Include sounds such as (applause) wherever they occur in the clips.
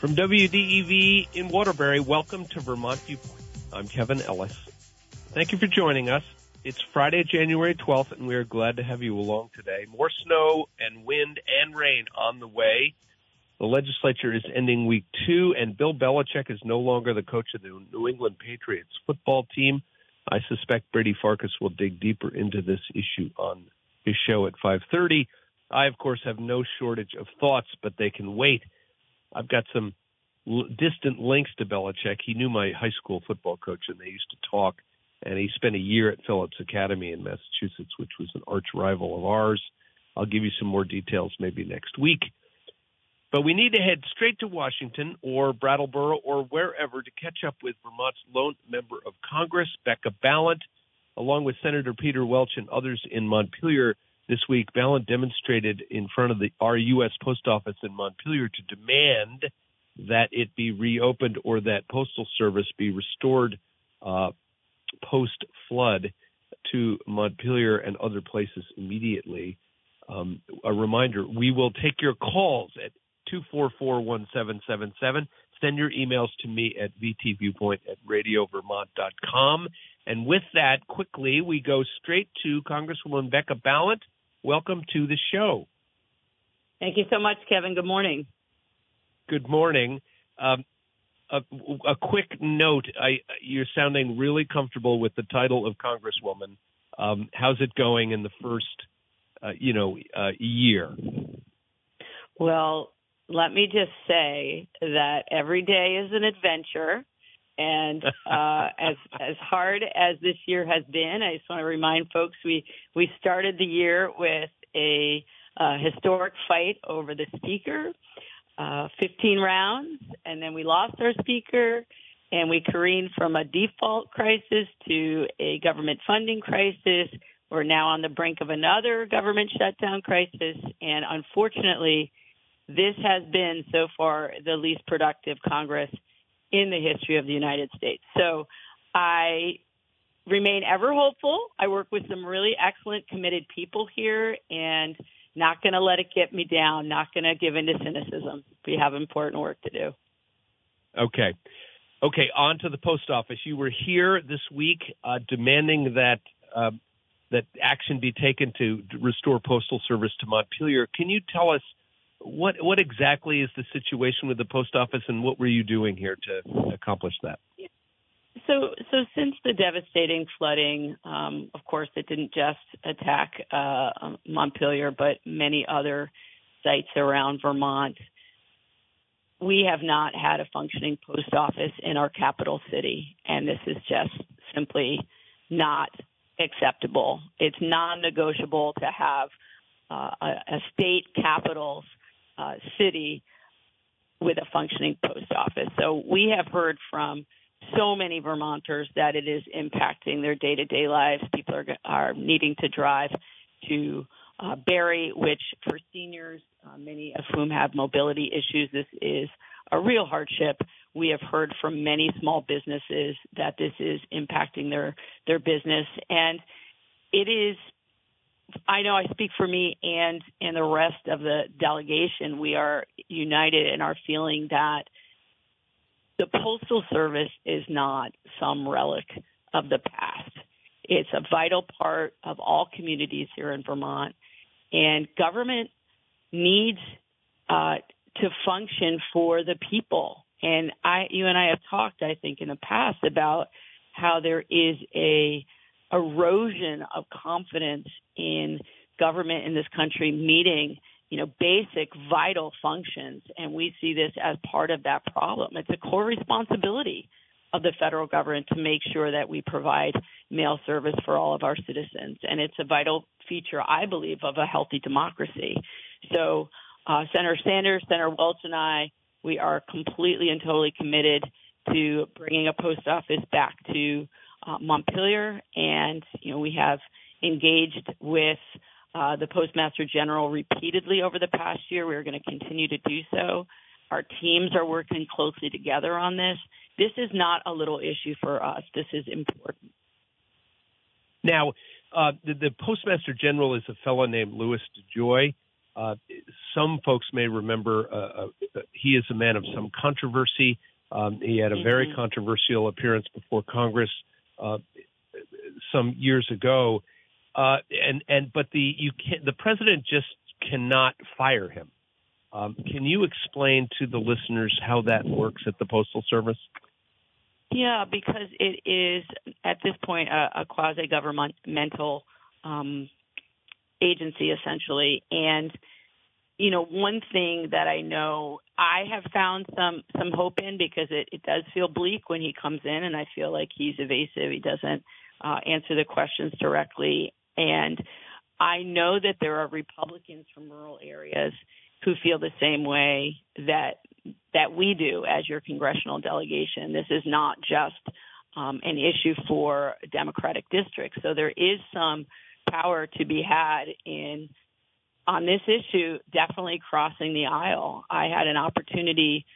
From WDEV in Waterbury, welcome to Vermont Viewpoint. I'm Kevin Ellis. Thank you for joining us. It's Friday, January 12th, and we are glad to have you along today. More snow and wind and rain on the way. The legislature is ending week two, and Bill Belichick is no longer the coach of the New England Patriots football team. I suspect Brady Farkas will dig deeper into this issue on his show at 5:30. I, of course, have no shortage of thoughts, but they can wait. I've got some l- distant links to Belichick. He knew my high school football coach, and they used to talk. And he spent a year at Phillips Academy in Massachusetts, which was an arch rival of ours. I'll give you some more details maybe next week. But we need to head straight to Washington or Brattleboro or wherever to catch up with Vermont's lone member of Congress, Becca Balint, along with Senator Peter Welch and others in Montpelier this week. Balint demonstrated in front of the our U.S. Post Office in Montpelier to demand that it be reopened or that Postal Service be restored uh, post flood to Montpelier and other places immediately. Um, a reminder, we will take your calls at 244-1777. Send your emails to me at vtviewpoint at radiovermont.com. And with that, quickly, we go straight to Congresswoman Becca Balint. Welcome to the show. Thank you so much, Kevin. Good morning. Good morning. Um, a, a, quick note: I, you're sounding really comfortable with the title of Congresswoman. Um, how's it going in the first, uh, you know, uh, year? Well, let me just say that every day is an adventure. And uh, as as hard as this year has been, I just want to remind folks we we started the year with a uh, historic fight over the speaker, uh, 15 rounds, and then we lost our speaker, and we careened from a default crisis to a government funding crisis. We're now on the brink of another government shutdown crisis, and unfortunately, this has been so far the least productive Congress in the history of the United States. So I remain ever hopeful. I work with some really excellent, committed people here and not going to let it get me down, not going to give into cynicism. We have important work to do. Okay. Okay, on to the post office. You were here this week uh, demanding that uh, that action be taken to restore postal service to Montpelier. Can you tell us what what exactly is the situation with the post office, and what were you doing here to accomplish that? So, so since the devastating flooding, um, of course, it didn't just attack uh, Montpelier, but many other sites around Vermont. We have not had a functioning post office in our capital city, and this is just simply not acceptable. It's non-negotiable to have uh, a, a state capital's uh, city with a functioning post office. So we have heard from so many Vermonters that it is impacting their day to day lives. People are, are needing to drive to uh, Barre, which for seniors, uh, many of whom have mobility issues, this is a real hardship. We have heard from many small businesses that this is impacting their their business, and it is I know I speak for me and and the rest of the delegation. We are united in our feeling that the postal service is not some relic of the past. It's a vital part of all communities here in Vermont, and government needs uh, to function for the people. And I, you and I have talked, I think, in the past about how there is a erosion of confidence in government in this country meeting you know basic vital functions. And we see this as part of that problem. It's a core responsibility of the federal government to make sure that we provide mail service for all of our citizens. And it's a vital feature i believe of a healthy democracy. So uh, senator sanders senator welch and i we are completely and totally committed to bringing a post office back to uh, Montpelier, and you know we have engaged with uh, the Postmaster General repeatedly over the past year. We're going to continue to do so. Our teams are working closely together on this. This is not a little issue for us. This is important. Now, uh, the, the, Postmaster General is a fellow named Louis DeJoy. Uh, some folks may remember uh, uh, he is a man of some controversy. Um, he had a very mm-hmm. controversial appearance before Congress uh, some years ago, uh, and and but the you can the president just cannot fire him. Um, can you explain to the listeners how that works at the Postal Service? Yeah, because it is at this point a, a quasi governmental um, agency essentially, and you know one thing that I know I have found some some hope in because it, it does feel bleak when he comes in, and I feel like he's evasive. He doesn't uh, answer the questions directly, and I know that there are Republicans from rural areas who feel the same way that that we do as your congressional delegation. This is not just um, an issue for Democratic districts. So there is some power to be had in on this issue. Definitely crossing the aisle. I had an opportunity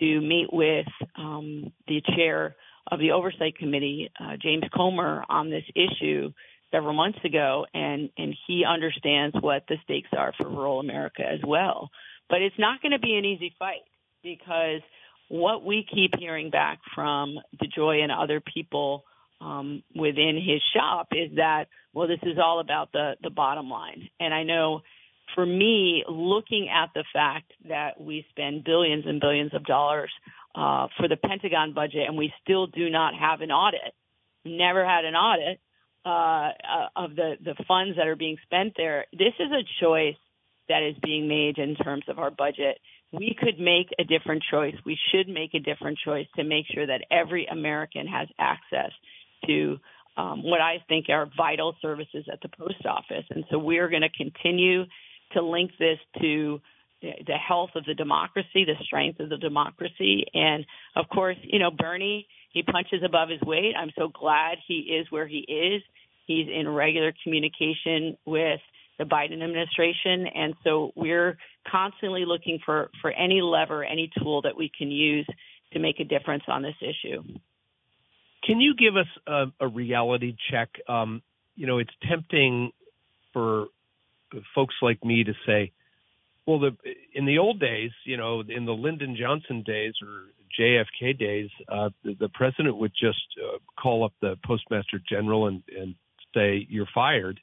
to meet with um, the chair of the Oversight Committee, uh, James Comer, on this issue several months ago, and and he understands what the stakes are for rural America as well. But it's not going to be an easy fight because what we keep hearing back from DeJoy and other people um, within his shop is that well, this is all about the the bottom line, and I know. For me, looking at the fact that we spend billions and billions of dollars uh, for the Pentagon budget and we still do not have an audit, never had an audit, uh, of the, the funds that are being spent there. This is a choice that is being made in terms of our budget. We could make a different choice. We should make a different choice to make sure that every American has access to um, what I think are vital services at the post office. And so we're going to continue to link this to the health of the democracy, the strength of the democracy. And of course, you know, Bernie, he punches above his weight. I'm so glad he is where he is. He's in regular communication with the Biden administration. And so we're constantly looking for, for any lever, any tool that we can use to make a difference on this issue. Can you give us a, a reality check? Um, you know, it's tempting for folks like me to say, well, the, in the old days, you know, in the Lyndon Johnson days or JFK days, uh, the, the president would just uh, call up the postmaster general and, and say you're fired.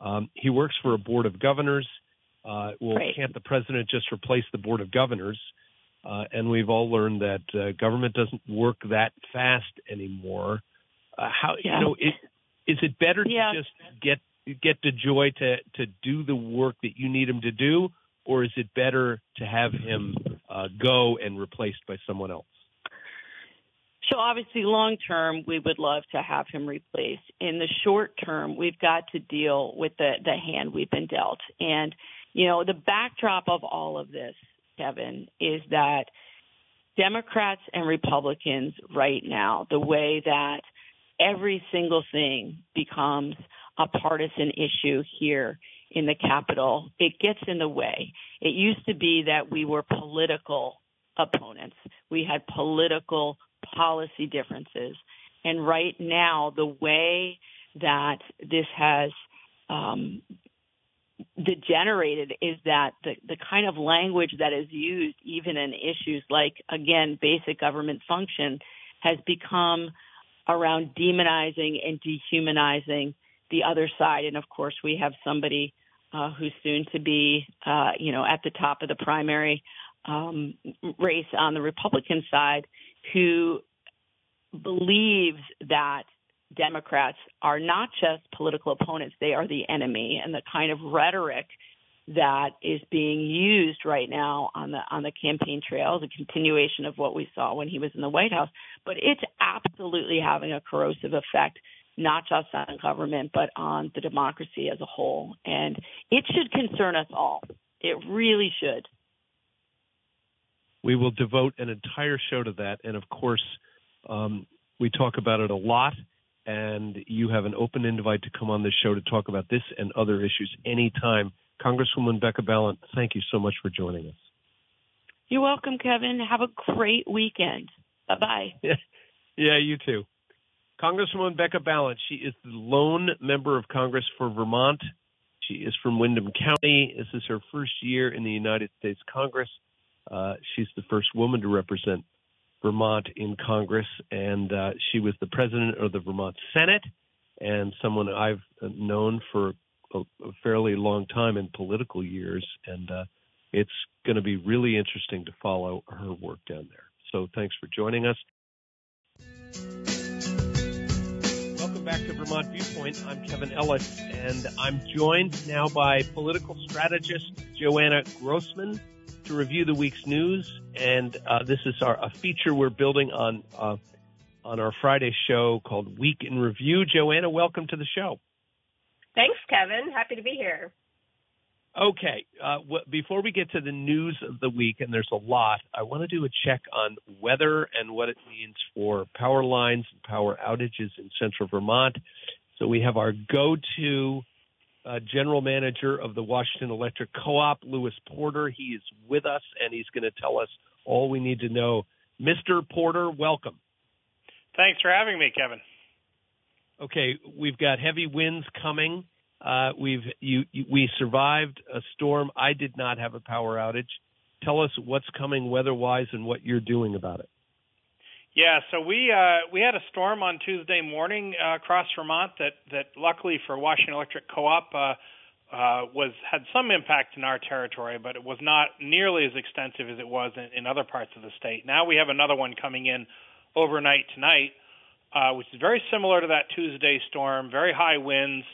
Um, he works for a board of governors. Uh, well, right. can't the president just replace the board of governors? Uh, and we've all learned that uh, government doesn't work that fast anymore. Uh, how yeah. you know it, is it better yeah. to just get get DeJoy to to do the work that you need him to do, or is it better to have him uh, go and replaced by someone else? So obviously, long term, we would love to have him replaced. In the short term, we've got to deal with the the hand we've been dealt. And you know, the backdrop of all of this, Kevin, is that Democrats and Republicans right now, the way that every single thing becomes a partisan issue here in the Capitol, it gets in the way. It used to be that we were political opponents. We had political policy differences. And right now, the way that this has um, degenerated is that the, the kind of language that is used, even in issues like, again, basic government function, has become around demonizing and dehumanizing the other side. And of course, we have somebody uh, who's soon to be, uh, you know, at the top of the primary um, race on the Republican side who believes that Democrats are not just political opponents, they are the enemy. And the kind of rhetoric that is being used right now on the on the campaign trail is a continuation of what we saw when he was in the White House. But it's absolutely having a corrosive effect, not just on government, but on the democracy as a whole. And it should concern us all. It really should. We will devote an entire show to that. And of course, um, we talk about it a lot. And you have an open invite to come on this show to talk about this and other issues anytime. Congresswoman Becca Balint, thank you so much for joining us. You're welcome, Kevin. Have a great weekend. Bye bye. Yeah, yeah, you too. Congresswoman Becca Balint, she is the lone member of Congress for Vermont. She is from Windham County. This is her first year in the United States Congress. Uh, she's the first woman to represent Vermont in Congress, and uh, she was the president of the Vermont Senate and someone I've known for a, a fairly long time in political years. And uh, it's going to be really interesting to follow her work down there. So thanks for joining us. Welcome back to Vermont Viewpoint. I'm Kevin Ellis, and I'm joined now by political strategist Joanna Grossman to review the week's news. And uh, this is our a feature we're building on uh, on our Friday show called Week in Review. Joanna, welcome to the show. Thanks, Kevin. Happy to be here. Okay. Uh, w- before we get to the news of the week, and there's a lot, I want to do a check on weather and what it means for power lines and power outages in central Vermont. So we have our go to uh, general manager of the Washington Electric Co op, Louis Porter. He is with us and he's going to tell us all we need to know. Mr. Porter, welcome. Thanks for having me, Kevin. Okay, we've got heavy winds coming. Uh, we've you, you, we survived a storm. I did not have a power outage. Tell us what's coming weather-wise and what you're doing about it. Yeah, so we uh, we had a storm on Tuesday morning uh, across Vermont that that luckily for Washington Electric Co-op uh, uh, was had some impact in our territory, but it was not nearly as extensive as it was in, in other parts of the state. Now we have another one coming in overnight tonight, uh, which is very similar to that Tuesday storm. Very high winds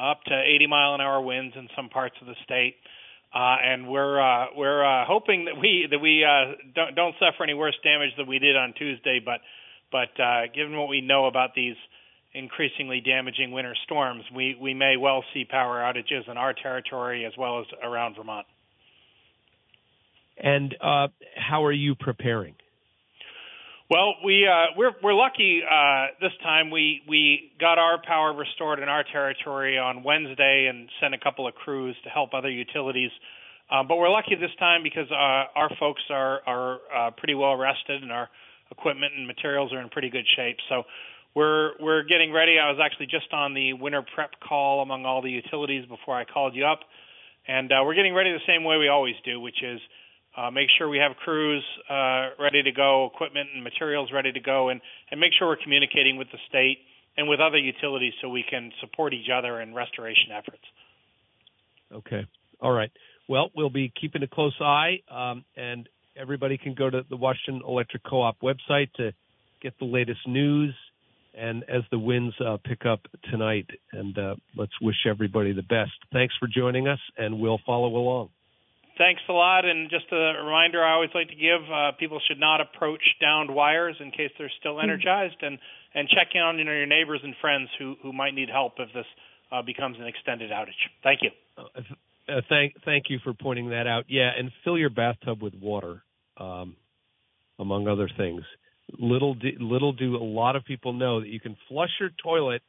up to 80 mile an hour winds in some parts of the state. And we're uh, we're uh, hoping that we that we uh, don't, don't suffer any worse damage than we did on Tuesday. But but uh, given what we know about these increasingly damaging winter storms, we we may well see power outages in our territory as well as around Vermont. And uh, how are you preparing? Well, we uh, we're we're lucky uh, this time. We we got our power restored in our territory on Wednesday and sent a couple of crews to help other utilities. Uh, but we're lucky this time because uh, our folks are are uh, pretty well rested and our equipment and materials are in pretty good shape. So we're we're getting ready. I was actually just on the winter prep call among all the utilities before I called you up, and uh, we're getting ready the same way we always do, which is uh, make sure we have crews uh, ready to go, equipment and materials ready to go, and, and make sure we're communicating with the state and with other utilities so we can support each other in restoration efforts. Okay. All right. Well, we'll be keeping a close eye, um, and everybody can go to the Washington Electric Co-op website to get the latest news. And as the winds uh, pick up tonight, and uh, let's wish everybody the best. Thanks for joining us, and we'll follow along thanks a lot. And just a reminder I always like to give uh, people should not approach downed wires in case they're still mm-hmm. energized and, and check in on you know, your neighbors and friends who, who might need help if this uh, becomes an extended outage. Thank you. Uh, uh, thank, thank you for pointing that out. Yeah, and fill your bathtub with water, um, among other things. Little do, little do a lot of people know that you can flush your toilet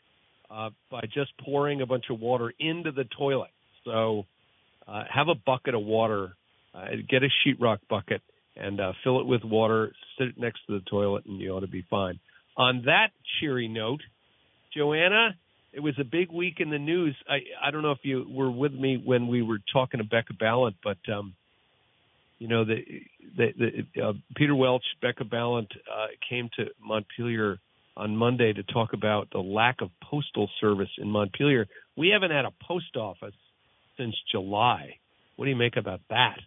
uh, by just pouring a bunch of water into the toilet. So uh, have a bucket of water, uh, get a sheetrock bucket, and uh, fill it with water. Sit it next to the toilet, and you ought to be fine. On that cheery note, Joanna, it was a big week in the news. I I don't know if you were with me when we were talking to Becca Balint, but um, you know the the, the uh, Peter Welch, Becca Balint uh, came to Montpelier on Monday to talk about the lack of postal service in Montpelier. We haven't had a post office since July. What do you make about that?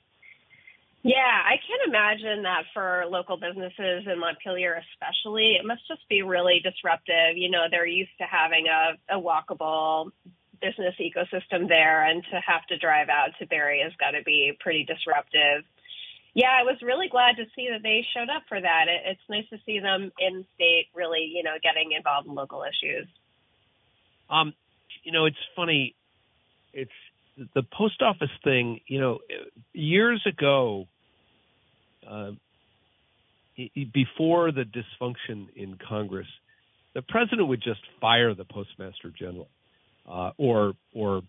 Yeah, I can't imagine that for local businesses in Montpelier, especially, it must just be really disruptive. You know, they're used to having a, a walkable business ecosystem there, and to have to drive out to Barre has got to be pretty disruptive. Yeah, I was really glad to see that they showed up for that. It, it's nice to see them in state, really, you know, getting involved in local issues. Um, you know, it's funny. It's the post office thing, you know, years ago, uh, before the dysfunction in Congress, the president would just fire the postmaster general, uh, or or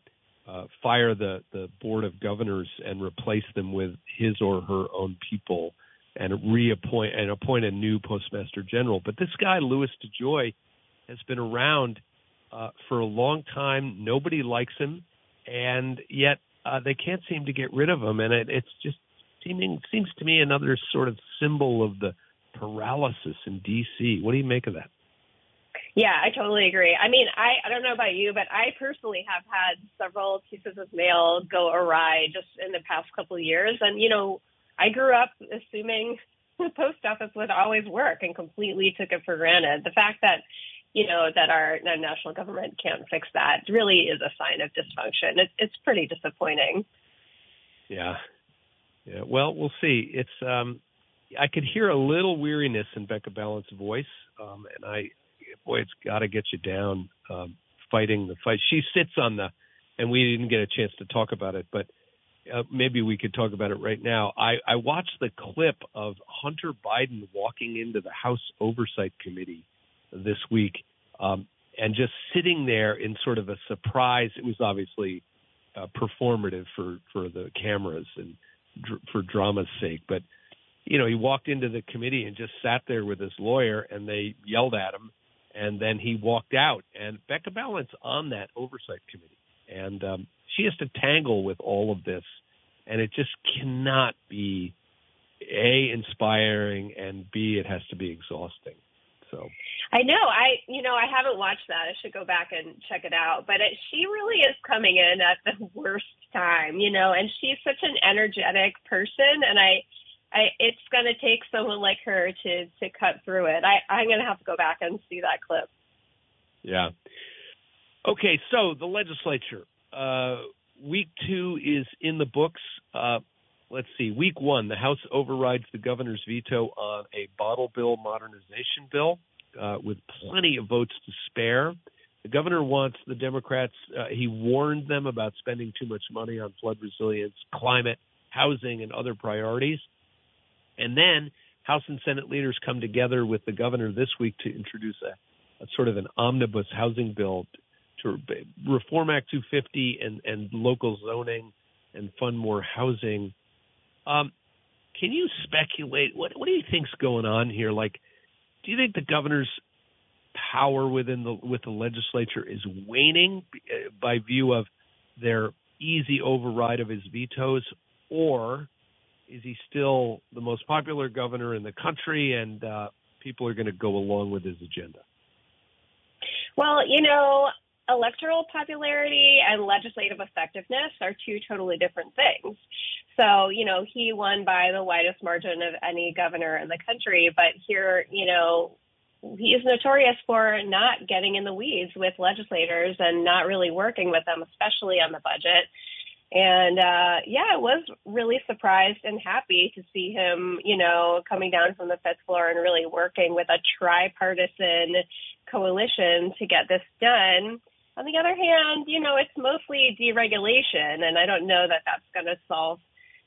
uh, fire the the board of governors and replace them with his or her own people, and reappoint and appoint a new postmaster general. But this guy Louis DeJoy has been around uh, for a long time. Nobody likes him and yet uh, they can't seem to get rid of him, and it, it's just seeming seems to me another sort of symbol of the paralysis in D.C. What do you make of that? Yeah, I totally agree. I mean, I, I don't know about you, but I personally have had several pieces of mail go awry just in the past couple of years. And, you know, I grew up assuming (laughs) the post office would always work and completely took it for granted. The fact that, you know, that our national government can't fix that really is a sign of dysfunction. It's, it's pretty disappointing. Yeah. Yeah. Well, we'll see. It's, um, I could hear a little weariness in Becca Balint's voice. Um, and I, boy, it's got to get you down um, fighting the fight. She sits on the, and we didn't get a chance to talk about it, but uh, maybe we could talk about it right now. I, I watched the clip of Hunter Biden walking into the House Oversight Committee this week um, and just sitting there in sort of a surprise. It was obviously uh, performative for, for the cameras and dr- for drama's sake, but you know, he walked into the committee and just sat there with his lawyer and they yelled at him and then he walked out. And Becca Balint's on that oversight committee, and um, she has to tangle with all of this, and it just cannot be a inspiring and b it has to be exhausting. So I know I you know I haven't watched that. I should go back and check it out. But it, she really is coming in at the worst time, you know, and she's such an energetic person, and I I, it's going to take someone like her to to cut through it. I, I'm going to have to go back and see that clip. Yeah. Okay, so the legislature. Uh, week two is in the books. Uh, let's see. Week one, the House overrides the governor's veto on a bottle bill modernization bill uh, with plenty of votes to spare. The governor wants the Democrats. Uh, he warned them about spending too much money on flood resilience, climate, housing, and other priorities. And then House and Senate leaders come together with the governor this week to introduce a, a sort of an omnibus housing bill to reform Act 250 and, and local zoning and fund more housing. Um, can you speculate? What, what do you think's going on here? Like, do you think the governor's power within the with the legislature is waning uh, by view of their easy override of his vetoes, or is he still the most popular governor in the country and uh, people are going to go along with his agenda? Well, you know, electoral popularity and legislative effectiveness are two totally different things. So, you know, he won by the widest margin of any governor in the country, but here, you know, he is notorious for not getting in the weeds with legislators and not really working with them, especially on the budget. And uh, yeah, I was really surprised and happy to see him, you know, coming down from the fifth floor and really working with a tripartisan coalition to get this done. On the other hand, you know, it's mostly deregulation, and I don't know that that's going to solve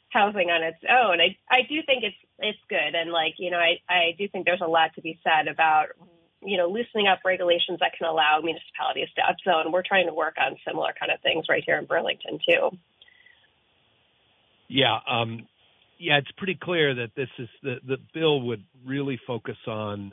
housing on its own. I I do think it's it's good, and like you know, I I do think there's a lot to be said about you know loosening up regulations that can allow municipalities to upzone. We're trying to work on similar kind of things right here in Burlington too. Yeah, um, yeah, it's pretty clear that this is the the bill would really focus on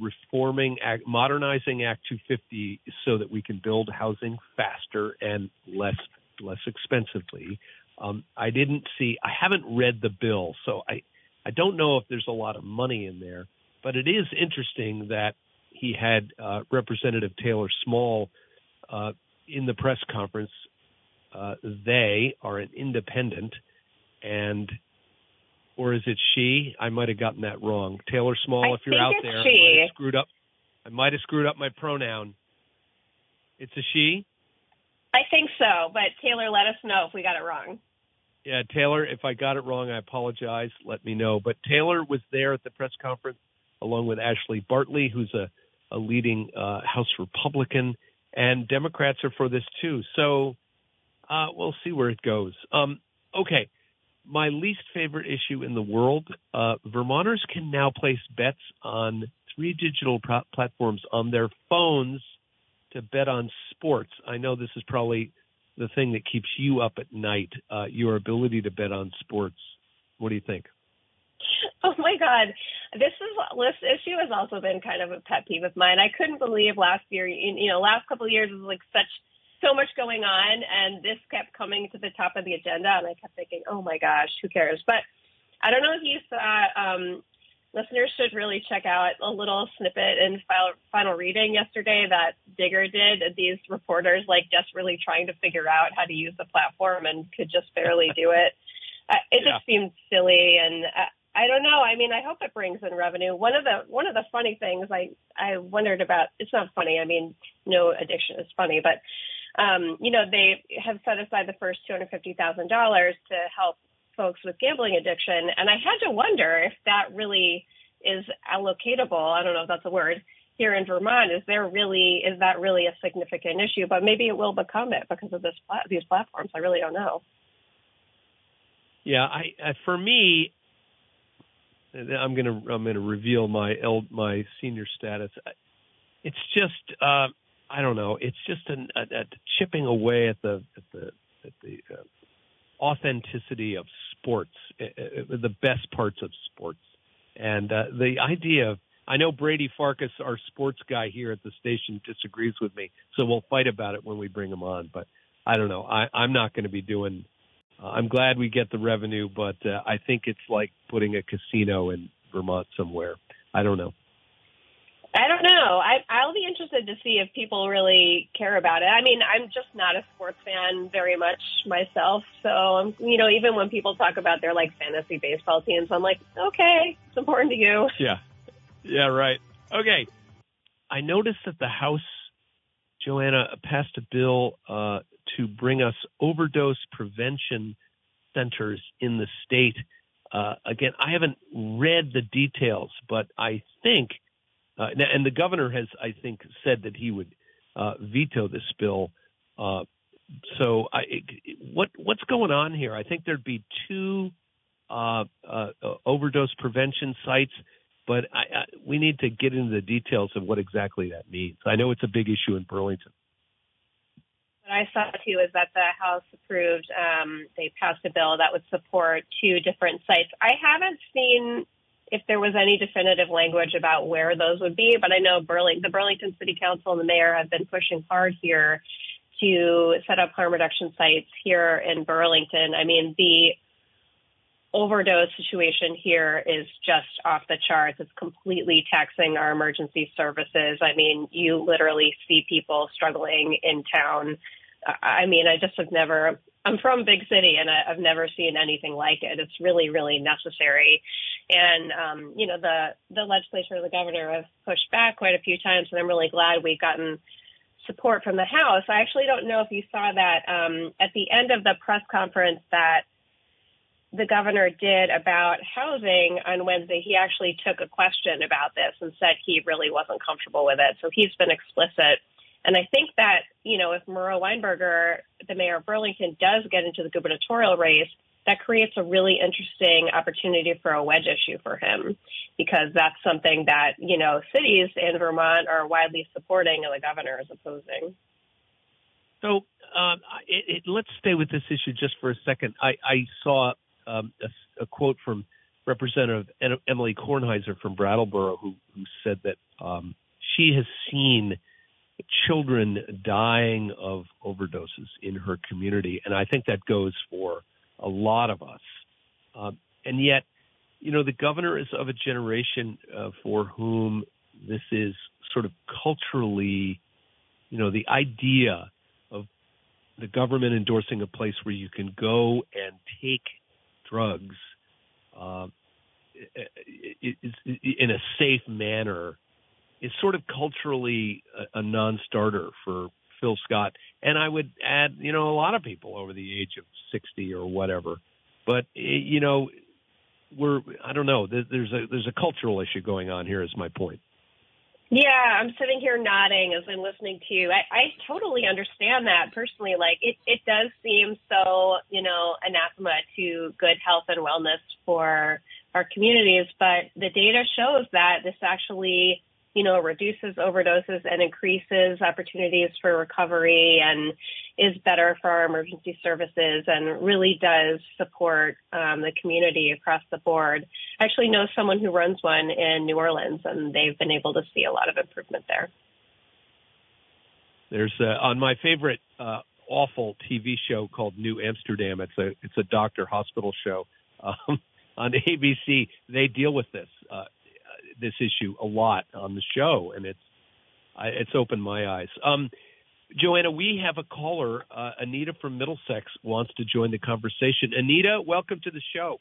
reforming, act, modernizing Act 250 so that we can build housing faster and less less expensively. Um, I didn't see, I haven't read the bill, so I I don't know if there's a lot of money in there, but it is interesting that he had uh, Representative Taylor Small uh, in the press conference. Uh, they are an independent and or is it she? I might have gotten that wrong. Taylor Small, I if you're out there, she. I might have screwed up. I might have screwed up my pronoun. It's a she. I think so, but Taylor, let us know if we got it wrong. Yeah, Taylor, if I got it wrong, I apologize. Let me know. But Taylor was there at the press conference along with Ashley Bartley, who's a, a leading uh, House Republican, and Democrats are for this too. So uh, we'll see where it goes. Um, okay, my least favorite issue in the world. Uh, Vermonters can now place bets on three digital pro- platforms on their phones to bet on sports. I know this is probably the thing that keeps you up at night, uh, your ability to bet on sports. What do you think? Oh my God, this is this issue has also been kind of a pet peeve of mine. I couldn't believe last year, you know, last couple of years was like such so much going on, and this kept coming to the top of the agenda, and I kept thinking, oh my gosh, who cares? But I don't know if you saw. Um, listeners should really check out a little snippet in final, final reading yesterday that Digger did. These reporters like desperately trying to figure out how to use the platform and could just barely do it. Uh, it yeah. just seemed silly, and uh, I don't know. I mean, I hope it brings in revenue. One of the one of the funny things I I wondered about. It's not funny. I mean, no addiction is funny, but um, you know, they have set aside the first two hundred fifty thousand dollars to help folks with gambling addiction, and I had to wonder if that really is allocatable. I don't know if that's a word here in Vermont. Is there really is that really a significant issue? But maybe it will become it because of this these platforms. I really don't know. Yeah, I, for me, I'm gonna I'm gonna reveal my my senior status. It's just uh, I don't know. It's just an, a, a chipping away at the at the at the uh, authenticity of sports, uh, uh, the best parts of sports, and uh, the idea of. I know Brady Farkas, our sports guy here at the station, disagrees with me, so we'll fight about it when we bring him on. But I don't know. I, I'm not going to be doing uh, I'm glad we get the revenue, but uh, I think it's like putting a casino in Vermont somewhere. I don't know. I don't know. I, I'll be interested to see if people really care about it. I mean, I'm just not a sports fan very much myself. So, um, you know, even when people talk about their like fantasy baseball teams, I'm like, okay, it's important to you. Yeah. Yeah, right. Okay. I noticed that the House, Joanna, passed a bill uh, to bring us overdose prevention centers in the state. Uh, again, I haven't read the details, but I think, uh, and the governor has, I think, said that he would uh, veto this bill. Uh, so, I, what what's going on here? I think there'd be two uh, uh, overdose prevention sites, but I, we need to get into the details of what exactly that means. I know it's a big issue in Burlington what I saw too is that the House approved, um, they passed a bill that would support two different sites. I haven't seen if there was any definitive language about where those would be, but I know Burling, the Burlington City Council and the mayor have been pushing hard here to set up harm reduction sites here in Burlington. I mean, the overdose situation here is just off the charts. It's completely taxing our emergency services. I mean, you literally see people struggling in town. I mean, I just have never. I'm from big city, and I, have never seen anything like it. It's really, really necessary. And um, you know, the the legislature, the governor, have pushed back quite a few times, and I'm really glad we've gotten support from the House. I actually don't know if you saw that um, at the end of the press conference that the governor did about housing on Wednesday, he actually took a question about this and said he really wasn't comfortable with it. So he's been explicit. And I think that, you know, if Miro Weinberger, the mayor of Burlington, does get into the gubernatorial race, that creates a really interesting opportunity for a wedge issue for him because that's something that, you know, cities in Vermont are widely supporting and the governor is opposing. So um, it, it, let's stay with this issue just for a second. I, I saw um, a, a, quote from Representative Emily Kornheiser from Brattleboro, who, who said that um, she has seen children dying of overdoses in her community, and I think that goes for a lot of us. Um, and yet, you know, the governor is of a generation uh, for whom this is sort of culturally, you know, the idea of the government endorsing a place where you can go and take drugs uh, in a safe manner is sort of culturally a, a non-starter for Phil Scott, and I would add, you know, a lot of people over the age of sixty or whatever. But eh, you know, we're I don't know. There's a there's a cultural issue going on here. Is my point. Yeah, I'm sitting here nodding as I'm listening to you. I, I totally understand that personally. Like it, it does seem so, you know, anathema to good health and wellness for our communities, but the data shows that this actually you know, reduces overdoses and increases opportunities for recovery and is better for our emergency services and really does support um, the community across the board. I actually know someone who runs one in New Orleans, and they've been able to see a lot of improvement there. There's uh, on my favorite uh, awful TV show called New Amsterdam. It's a it's a doctor hospital show um, (laughs) on ABC. They deal with this uh, this issue a lot on the show, and it's I, it's opened my eyes. Um, Joanna, we have a caller. Uh, Anita from Middlesex wants to join the conversation. Anita, welcome to the show.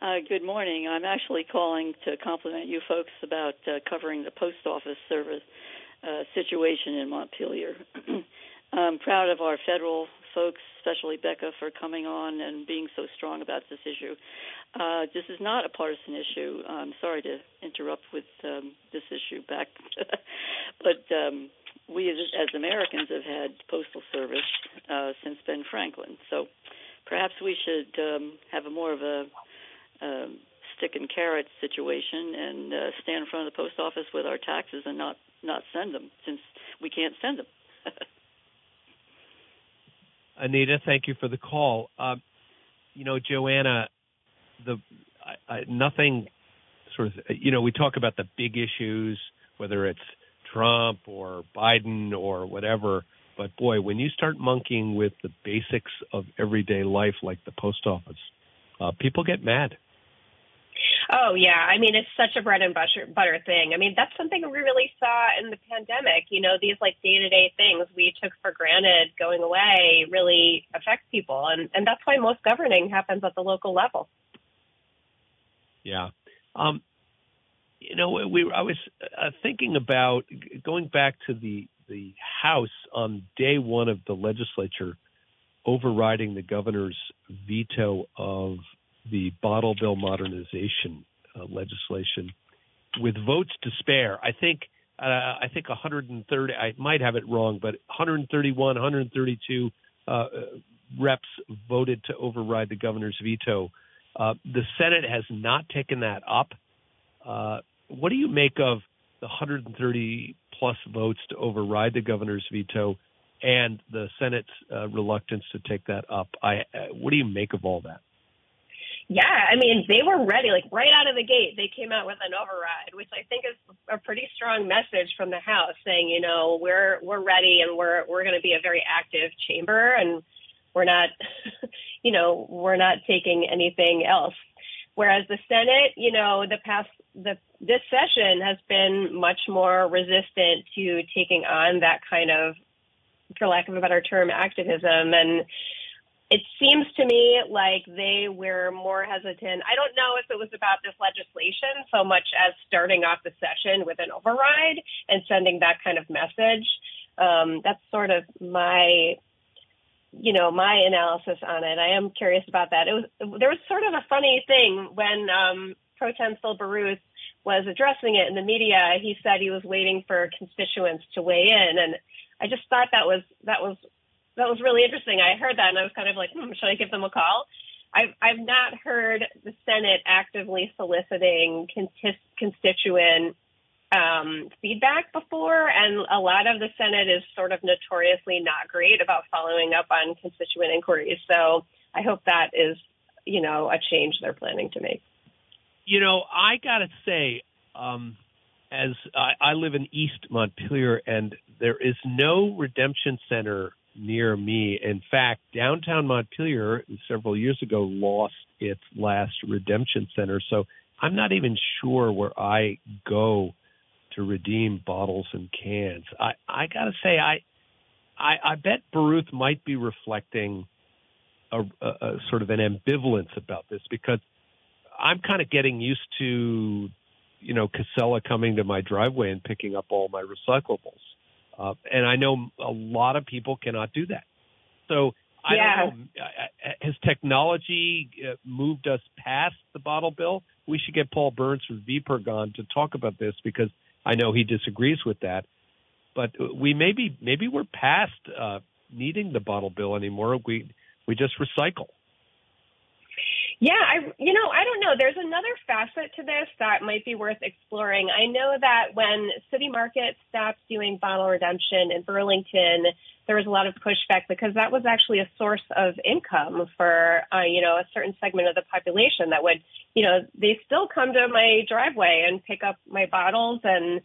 Uh, good morning. I'm actually calling to compliment you folks about uh, covering the post office service uh, situation in Montpelier. (clears throat) I'm proud of our federal folks, especially Becca, for coming on and being so strong about this issue. Uh, this is not a partisan issue. I'm sorry to interrupt with um, this issue back, (laughs) but um, we as, as Americans have had postal service uh, since Ben Franklin. So perhaps we should um, have a more of a um, stick and carrot situation and uh, stand in front of the post office with our taxes and not not send them since we can't send them. (laughs) Anita, thank you for the call. Um, you know, Joanna, the I, I, nothing sort of you know we talk about the big issues, whether it's Trump or Biden or whatever. But boy, when you start monkeying with the basics of everyday life, like the post office, uh, people get mad. Oh yeah, I mean it's such a bread and butter butter thing. I mean that's something we really saw in the pandemic. You know these like day to day things we took for granted going away really affect people, and and that's why most governing happens at the local level. Yeah, um, you know we I was uh, thinking about going back to the the House on day one of the legislature overriding the governor's veto of the bottle bill modernization uh, legislation with votes to spare. I think uh, I think 130. I might have it wrong, but 131, 132 uh, reps voted to override the governor's veto. Uh, the Senate has not taken that up. Uh, what do you make of the 130 plus votes to override the governor's veto and the Senate's uh, reluctance to take that up? I, what do you make of all that? Yeah, I mean, they were ready, like right out of the gate. They came out with an override, which I think is a pretty strong message from the House, saying, you know, we're we're ready and we're we're going to be a very active chamber, and we're not, (laughs) you know, we're not taking anything else. Whereas the Senate, you know, the past the this session has been much more resistant to taking on that kind of, for lack of a better term, activism and it seems to me like they were more hesitant. I don't know if it was about this legislation so much as starting off the session with an override and sending that kind of message. Um, that's sort of my, you know, my analysis on it. I am curious about that. It was there was sort of a funny thing when um, Pro Tem Phil Baruth was addressing it in the media. He said he was waiting for constituents to weigh in, and I just thought that was that was that was really interesting. I heard that and I was kind of like, hmm, should I give them a call? I've I've not heard the Senate actively soliciting constituent um, feedback before, and a lot of the Senate is sort of notoriously not great about following up on constituent inquiries. So I hope that is, you know, a change they're planning to make. You know, I gotta say, um, as I, I live in East Montpelier, and there is no redemption center near me. In fact, downtown Montpelier several years ago lost its last redemption center. So I'm not even sure where I go to redeem bottles and cans. I, I gotta say, I, I, I bet Baruth might be reflecting a, a, a sort of an ambivalence about this because I'm kind of getting used to, you know, Casella coming to my driveway and picking up all my recyclables. Uh, and I know a lot of people cannot do that. So I yeah. don't know. Has technology uh, moved us past the bottle bill? We should get Paul Burns from VPIRG on to talk about this because I know he disagrees with that. But we maybe maybe we're past uh, needing the bottle bill anymore. We we just recycle. Yeah, I you know, I don't know. There's another facet to this that might be worth exploring. I know that when City Market stopped doing bottle redemption in Burlington, there was a lot of pushback because that was actually a source of income for uh, you know, a certain segment of the population that would, you know, they still come to my driveway and pick up my bottles and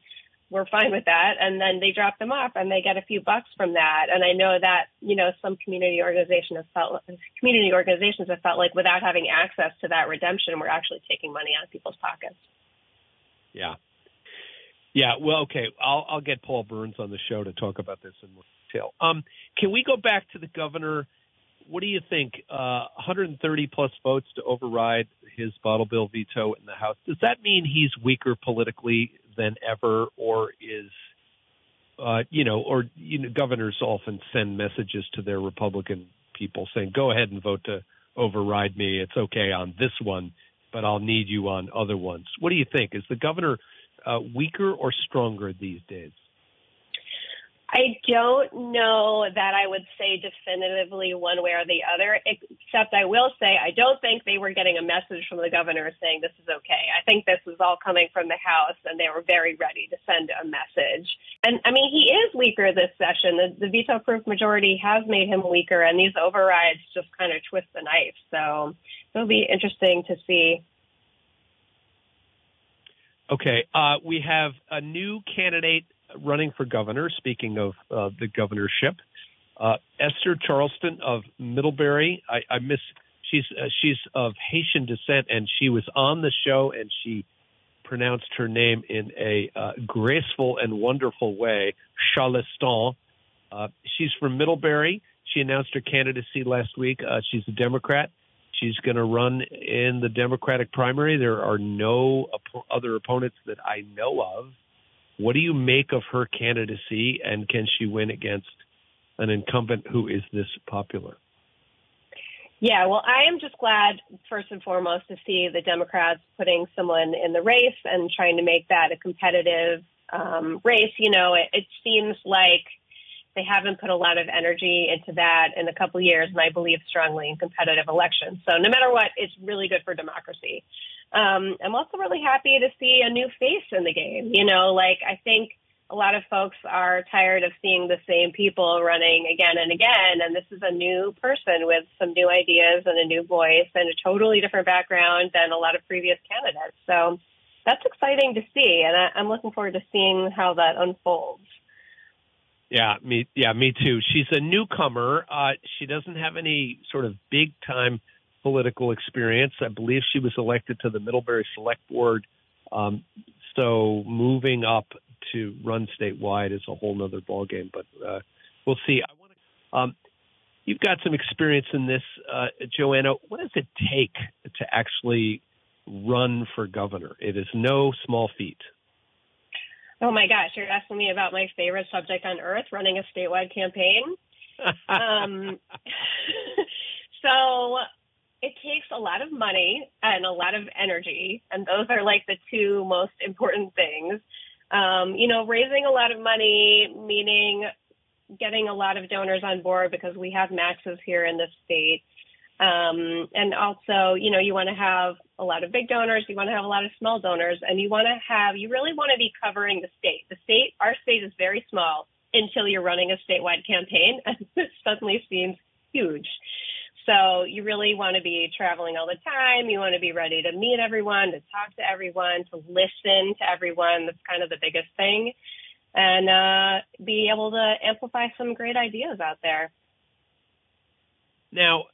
we're fine with that. And then they drop them off and they get a few bucks from that. And I know that, you know, some community organizations have felt, community organizations have felt like without having access to that redemption, we're actually taking money out of people's pockets. Yeah. Yeah, well, okay. I'll I'll get Paul Burns on the show to talk about this in more detail. Um, can we go back to the governor? What do you think? Uh, 130 plus votes to override his bottle bill veto in the House. Does that mean he's weaker politically than ever, or is uh, you know, or you know, governors often send messages to their Republican people saying, "Go ahead and vote to override me. It's okay on this one, but I'll need you on other ones." What do you think? Is the governor uh, weaker or stronger these days? I don't know that I would say definitively one way or the other, except I will say I don't think they were getting a message from the governor saying this is okay. I think this was all coming from the House and they were very ready to send a message. And I mean, he is weaker this session. The, the veto proof majority has made him weaker, and these overrides just kind of twist the knife. So it'll be interesting to see Okay, uh, we have a new candidate running for governor. Speaking of uh, the governorship, uh, Esther Charlestin of Middlebury. I, I miss. She's uh, she's of Haitian descent, and she was on the show, and she pronounced her name in a uh, graceful and wonderful way, Charlestin. Uh, she's from Middlebury. She announced her candidacy last week. she's a Democrat. She's going to run in the Democratic primary. There are no op- other opponents that I know of. What do you make of her candidacy, and can she win against an incumbent who is this popular? Yeah, well, I am just glad, first and foremost, to see the Democrats putting someone in the race and trying to make that a competitive um, race. You know, it, it seems like they haven't put a lot of energy into that in a couple years, and I believe strongly in competitive elections. So no matter what, it's really good for democracy. Um, I'm also really happy to see a new face in the game. You know, like I think a lot of folks are tired of seeing the same people running again and again, and this is a new person with some new ideas and a new voice and a totally different background than a lot of previous candidates. So that's exciting to see, and I, I'm looking forward to seeing how that unfolds. Yeah, me. Yeah, me too. She's a newcomer. Uh, she doesn't have any sort of big time political experience. I believe she was elected to the Middlebury Select Board. Um, so moving up to run statewide is a whole other ballgame. But uh, we'll see. I want to. Um, you've got some experience in this, uh, Joanna. What does it take to actually run for governor? It is no small feat. Oh my gosh, you're asking me about my favorite subject on earth, running a statewide campaign. (laughs) um, (laughs) so it takes a lot of money and a lot of energy, and those are like the two most important things. Um, you know, raising a lot of money, meaning getting a lot of donors on board because we have maxes here in the state. Um, and also, you know, you want to have a lot of big donors, you want to have a lot of small donors, and you want to have, you really want to be covering the state. The state, our state is very small until you're running a statewide campaign, (laughs) and it suddenly seems huge. So you really want to be traveling all the time. You want to be ready to meet everyone, to talk to everyone, to listen to everyone. That's kind of the biggest thing. And uh, be able to amplify some great ideas out there. Now,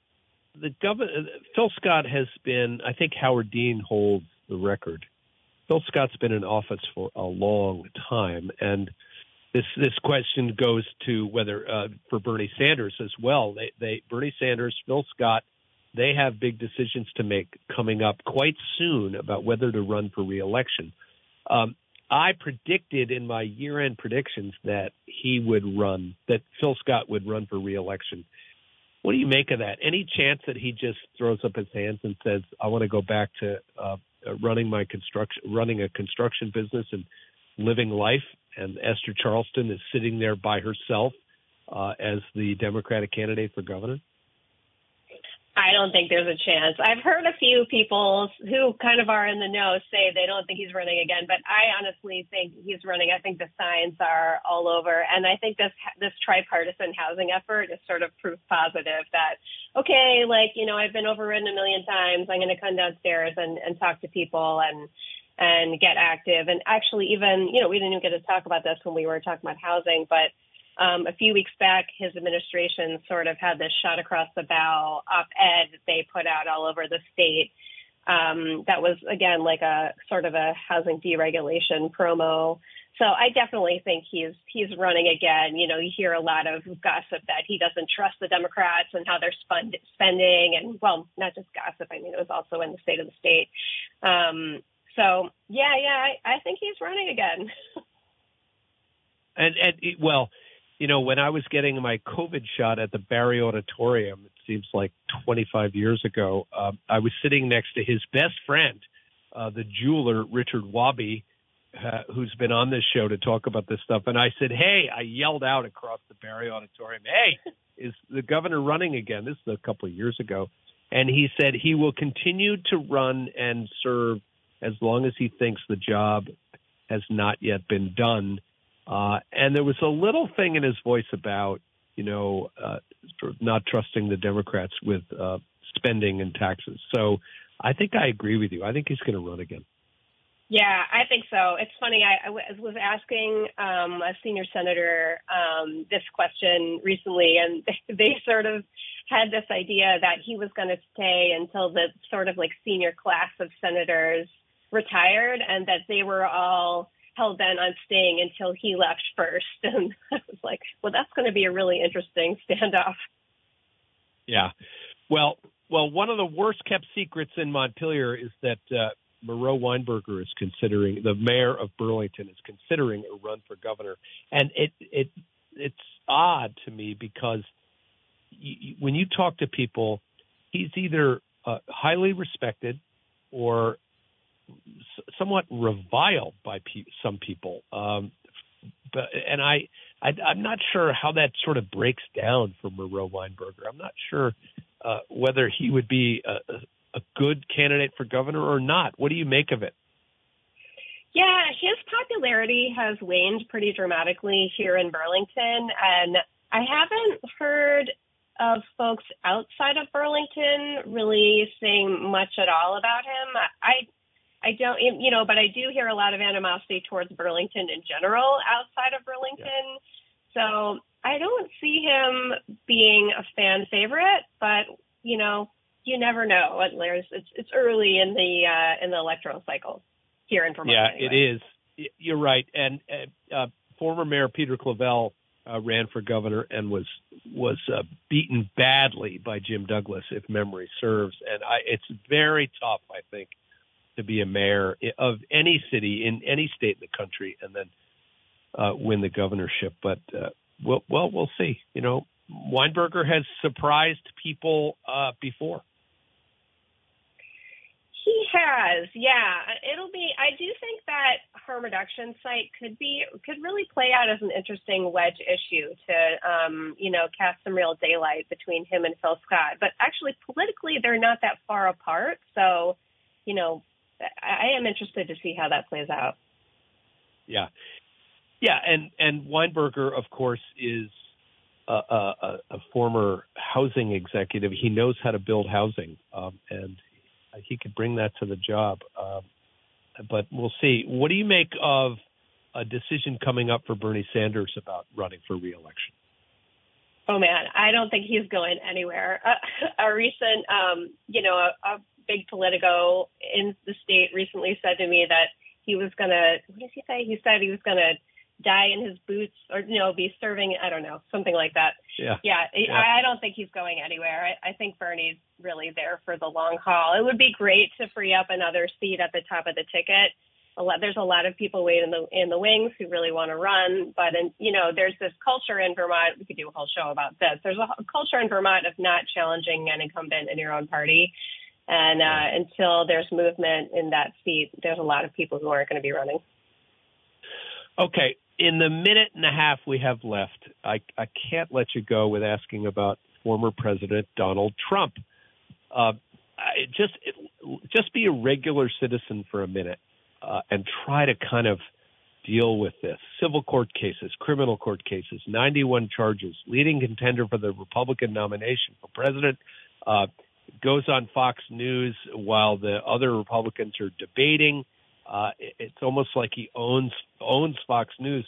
the governor, Phil Scott has been. I think Howard Dean holds the record. Phil Scott's been in office for a long time, and this this question goes to whether uh, for Bernie Sanders as well. They, they Bernie Sanders, Phil Scott, they have big decisions to make coming up quite soon about whether to run for reelection. Um, I predicted in my year-end predictions that he would run, that Phil Scott would run for reelection. What do you make of that? Any chance that he just throws up his hands and says, "I want to go back to uh, running my construction, running a construction business and living life," and Esther Charlestin is sitting there by herself uh, as the Democratic candidate for governor? I don't think there's a chance. I've heard a few people who kind of are in the know say they don't think he's running again, but I honestly think he's running. I think the signs are all over, and I think this this tripartisan housing effort is sort of proof positive that okay, like you know, I've been overridden a million times. I'm going to come downstairs and and talk to people and and get active. And actually, even, you know, we didn't even get to talk about this when we were talking about housing, but um, a few weeks back, his administration sort of had this shot across the bow op ed that they put out all over the state. Um, that was, again, like a sort of a housing deregulation promo. So I definitely think he's he's running again. You know, you hear a lot of gossip that he doesn't trust the Democrats and how they're spend, spending, and well, not just gossip. I mean, it was also in the state of the state. Um, so yeah, yeah, I, I think he's running again. (laughs) and and well, you know, when I was getting my COVID shot at the Barre Auditorium, it seems like 25 years ago, um, I was sitting next to his best friend, uh, the jeweler Richard Wabi uh, who's been on this show to talk about this stuff, and I said, "Hey!" I yelled out across the Barre Auditorium, "Hey, is the governor running again?" This is a couple of years ago, and he said he will continue to run and serve as long as he thinks the job has not yet been done. Uh, and there was a little thing in his voice about, you know, uh, not trusting the Democrats with uh, spending and taxes. So I think I agree with you. I think he's going to run again. Yeah, I think so. It's funny. I, I was asking um, a senior senator um, this question recently, and (laughs) they sort of had this idea that he was going to stay until the sort of like senior class of senators retired, and that they were all hell bent on staying until he left first. (laughs) And I was like, well, that's going to be a really interesting standoff. Yeah. Well, well, one of the worst kept secrets in Montpelier is that. Uh, Miro Weinberger is considering the mayor of Burlington is considering a run for governor, and it it it's odd to me because you, when you talk to people, he's either uh, highly respected or somewhat reviled by pe- some people. Um, but and I, I I'm not sure how that sort of breaks down for Miro Weinberger. I'm not sure uh, whether he would be a, a good candidate for governor or not? What do you make of it? Yeah, his popularity has waned pretty dramatically here in Burlington, and I haven't heard of folks outside of Burlington really saying much at all about him. I I don't, you know, but I do hear a lot of animosity towards Burlington in general outside of Burlington. Yeah. So I don't see him being a fan favorite, but you know, you never know. There's it's it's early in the uh, in the electoral cycle here in Vermont. Yeah, anyway. it is. You're right. And uh, uh, former Mayor Peter Clavelle uh, ran for governor and was was uh, beaten badly by Jim Douglas, if memory serves. And I, it's very tough, I think, to be a mayor of any city in any state in the country and then uh, win the governorship. But uh, well, well, we'll see. You know, Weinberger has surprised people uh, before. He has, yeah. It'll be. I do think that harm reduction site could be could really play out as an interesting wedge issue to, um, you know, cast some real daylight between him and Phil Scott. But actually, politically, they're not that far apart. So, you know, I am interested to see how that plays out. Yeah, yeah, and and Weinberger, of course, is a, a, a former housing executive. He knows how to build housing, um, and he could bring that to the job. Um, but we'll see. What do you make of a decision coming up for Bernie Sanders about running for reelection? Oh man, I don't think he's going anywhere. Uh, (laughs) a recent, um, you know, a, a big Politico in the state recently said to me that he was going to. What did he say? He said he was going to die in his boots or you know be serving i don't know something like that yeah yeah, yeah. I, I don't think he's going anywhere I, I think bernie's really there for the long haul it would be great to free up another seat at the top of the ticket a lot, there's a lot of people waiting in the in the wings who really want to run but in, you know there's this culture in vermont we could do a whole show about this there's a culture in vermont of not challenging an incumbent in your own party and uh, until there's movement in that seat there's a lot of people who aren't going to be running Okay, in the minute and a half we have left, I, I can't let you go with asking about former President Donald Trump. Uh, just just be a regular citizen for a minute uh, and try to kind of deal with this. Civil court cases, criminal court cases, 91 charges, leading contender for the Republican nomination for president. Uh, goes on Fox News while the other Republicans are debating. Uh, it's almost like he owns owns Fox News.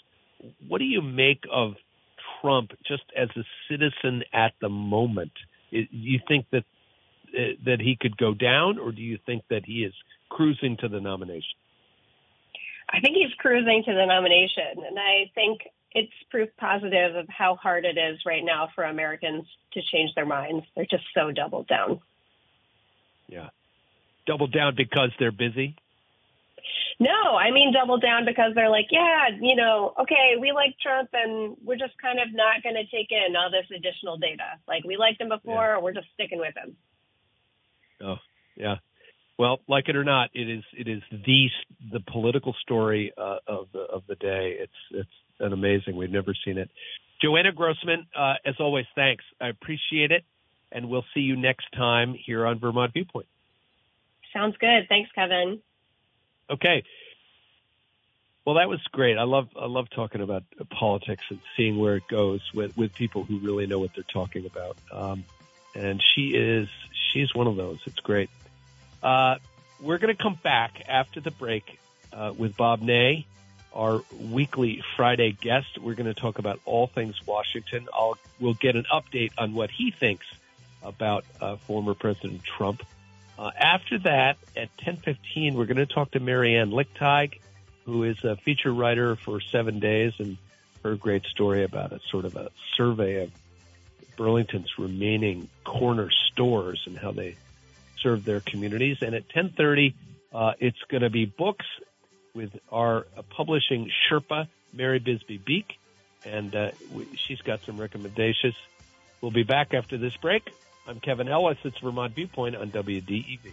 What do you make of Trump just as a citizen at the moment? Do you think that uh, that he could go down, or do you think that he is cruising to the nomination? I think he's cruising to the nomination, and I think it's proof positive of how hard it is right now for Americans to change their minds. They're just so doubled down. Yeah. Double down because they're busy? No, I mean double down because they're like, yeah, you know, okay, we like Trump and we're just kind of not going to take in all this additional data. Like we liked him before, yeah. we're just sticking with him. Oh, yeah. Well, like it or not, it is it is the the political story uh, of the of the day. It's it's an amazing. We've never seen it. Joanna Grossman, uh, as always, thanks. I appreciate it, and we'll see you next time here on Vermont Viewpoint. Sounds good. Thanks, Kevin. Okay. Well, that was great. I love I love talking about politics and seeing where it goes with with people who really know what they're talking about. Um, and she is she's one of those. It's great. Uh, we're going to come back after the break uh, with Bob Ney, our weekly Friday guest. We're going to talk about all things Washington. I'll, we'll get an update on what he thinks about uh, former President Trump. Uh, after that, at 10:15, we're going to talk to Marianne Lichtig, who is a feature writer for Seven Days, and her great story about a sort of a survey of Burlington's remaining corner stores and how they serve their communities. And at 10:30, uh, it's going to be books with our uh, publishing Sherpa, Mary Bisbee Beek, and uh, we, she's got some recommendations. We'll be back after this break. I'm Kevin Ellis. It's Vermont Viewpoint on WDEV.